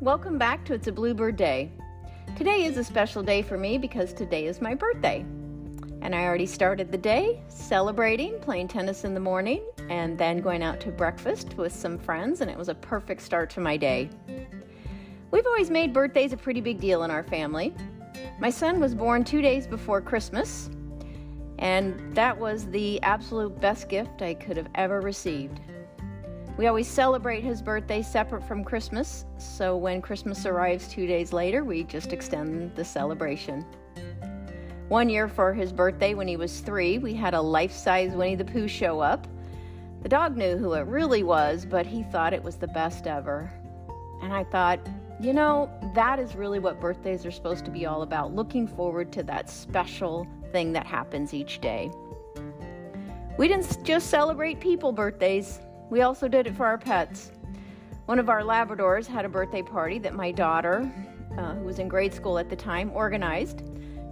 Welcome back to It's a Bluebird Day. Today is a special day for me because today is my birthday. And I already started the day celebrating, playing tennis in the morning, and then going out to breakfast with some friends, and it was a perfect start to my day. We've always made birthdays a pretty big deal in our family. My son was born two days before Christmas, and that was the absolute best gift I could have ever received. We always celebrate his birthday separate from Christmas, so when Christmas arrives two days later, we just extend the celebration. One year for his birthday, when he was three, we had a life size Winnie the Pooh show up. The dog knew who it really was, but he thought it was the best ever. And I thought, you know, that is really what birthdays are supposed to be all about looking forward to that special thing that happens each day. We didn't just celebrate people birthdays, we also did it for our pets. One of our Labradors had a birthday party that my daughter, uh, who was in grade school at the time, organized.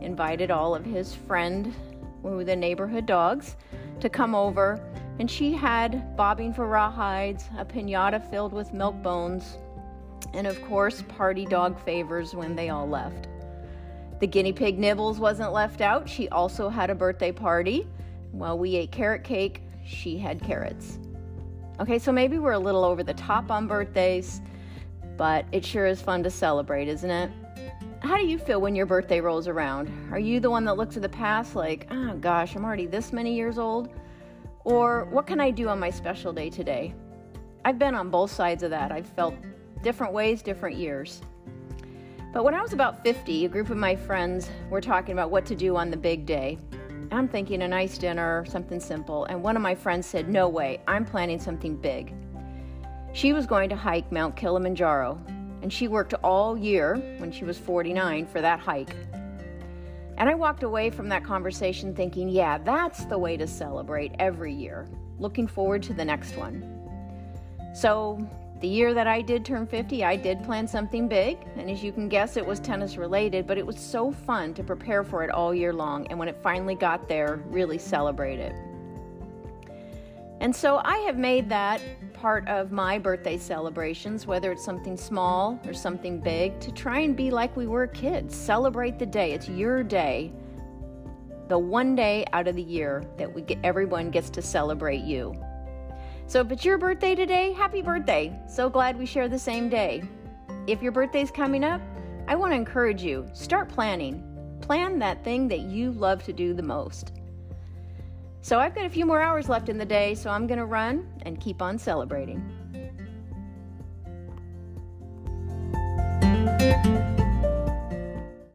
Invited all of his friend, who the neighborhood dogs, to come over, and she had bobbing for rawhides, a pinata filled with milk bones, and of course, party dog favors when they all left. The guinea pig Nibbles wasn't left out. She also had a birthday party. While we ate carrot cake, she had carrots. Okay, so maybe we're a little over the top on birthdays, but it sure is fun to celebrate, isn't it? How do you feel when your birthday rolls around? Are you the one that looks at the past like, oh gosh, I'm already this many years old? Or what can I do on my special day today? I've been on both sides of that. I've felt different ways, different years. But when I was about 50, a group of my friends were talking about what to do on the big day. I'm thinking a nice dinner, something simple, and one of my friends said, No way, I'm planning something big. She was going to hike Mount Kilimanjaro, and she worked all year when she was 49 for that hike. And I walked away from that conversation thinking, yeah, that's the way to celebrate every year, looking forward to the next one. So the year that I did turn 50, I did plan something big, and as you can guess, it was tennis related, but it was so fun to prepare for it all year long, and when it finally got there, really celebrate it. And so I have made that part of my birthday celebrations, whether it's something small or something big, to try and be like we were kids. Celebrate the day. It's your day. The one day out of the year that we get everyone gets to celebrate you. So if it's your birthday today, happy birthday. So glad we share the same day. If your birthday's coming up, I want to encourage you start planning. Plan that thing that you love to do the most. So I've got a few more hours left in the day, so I'm going to run and keep on celebrating.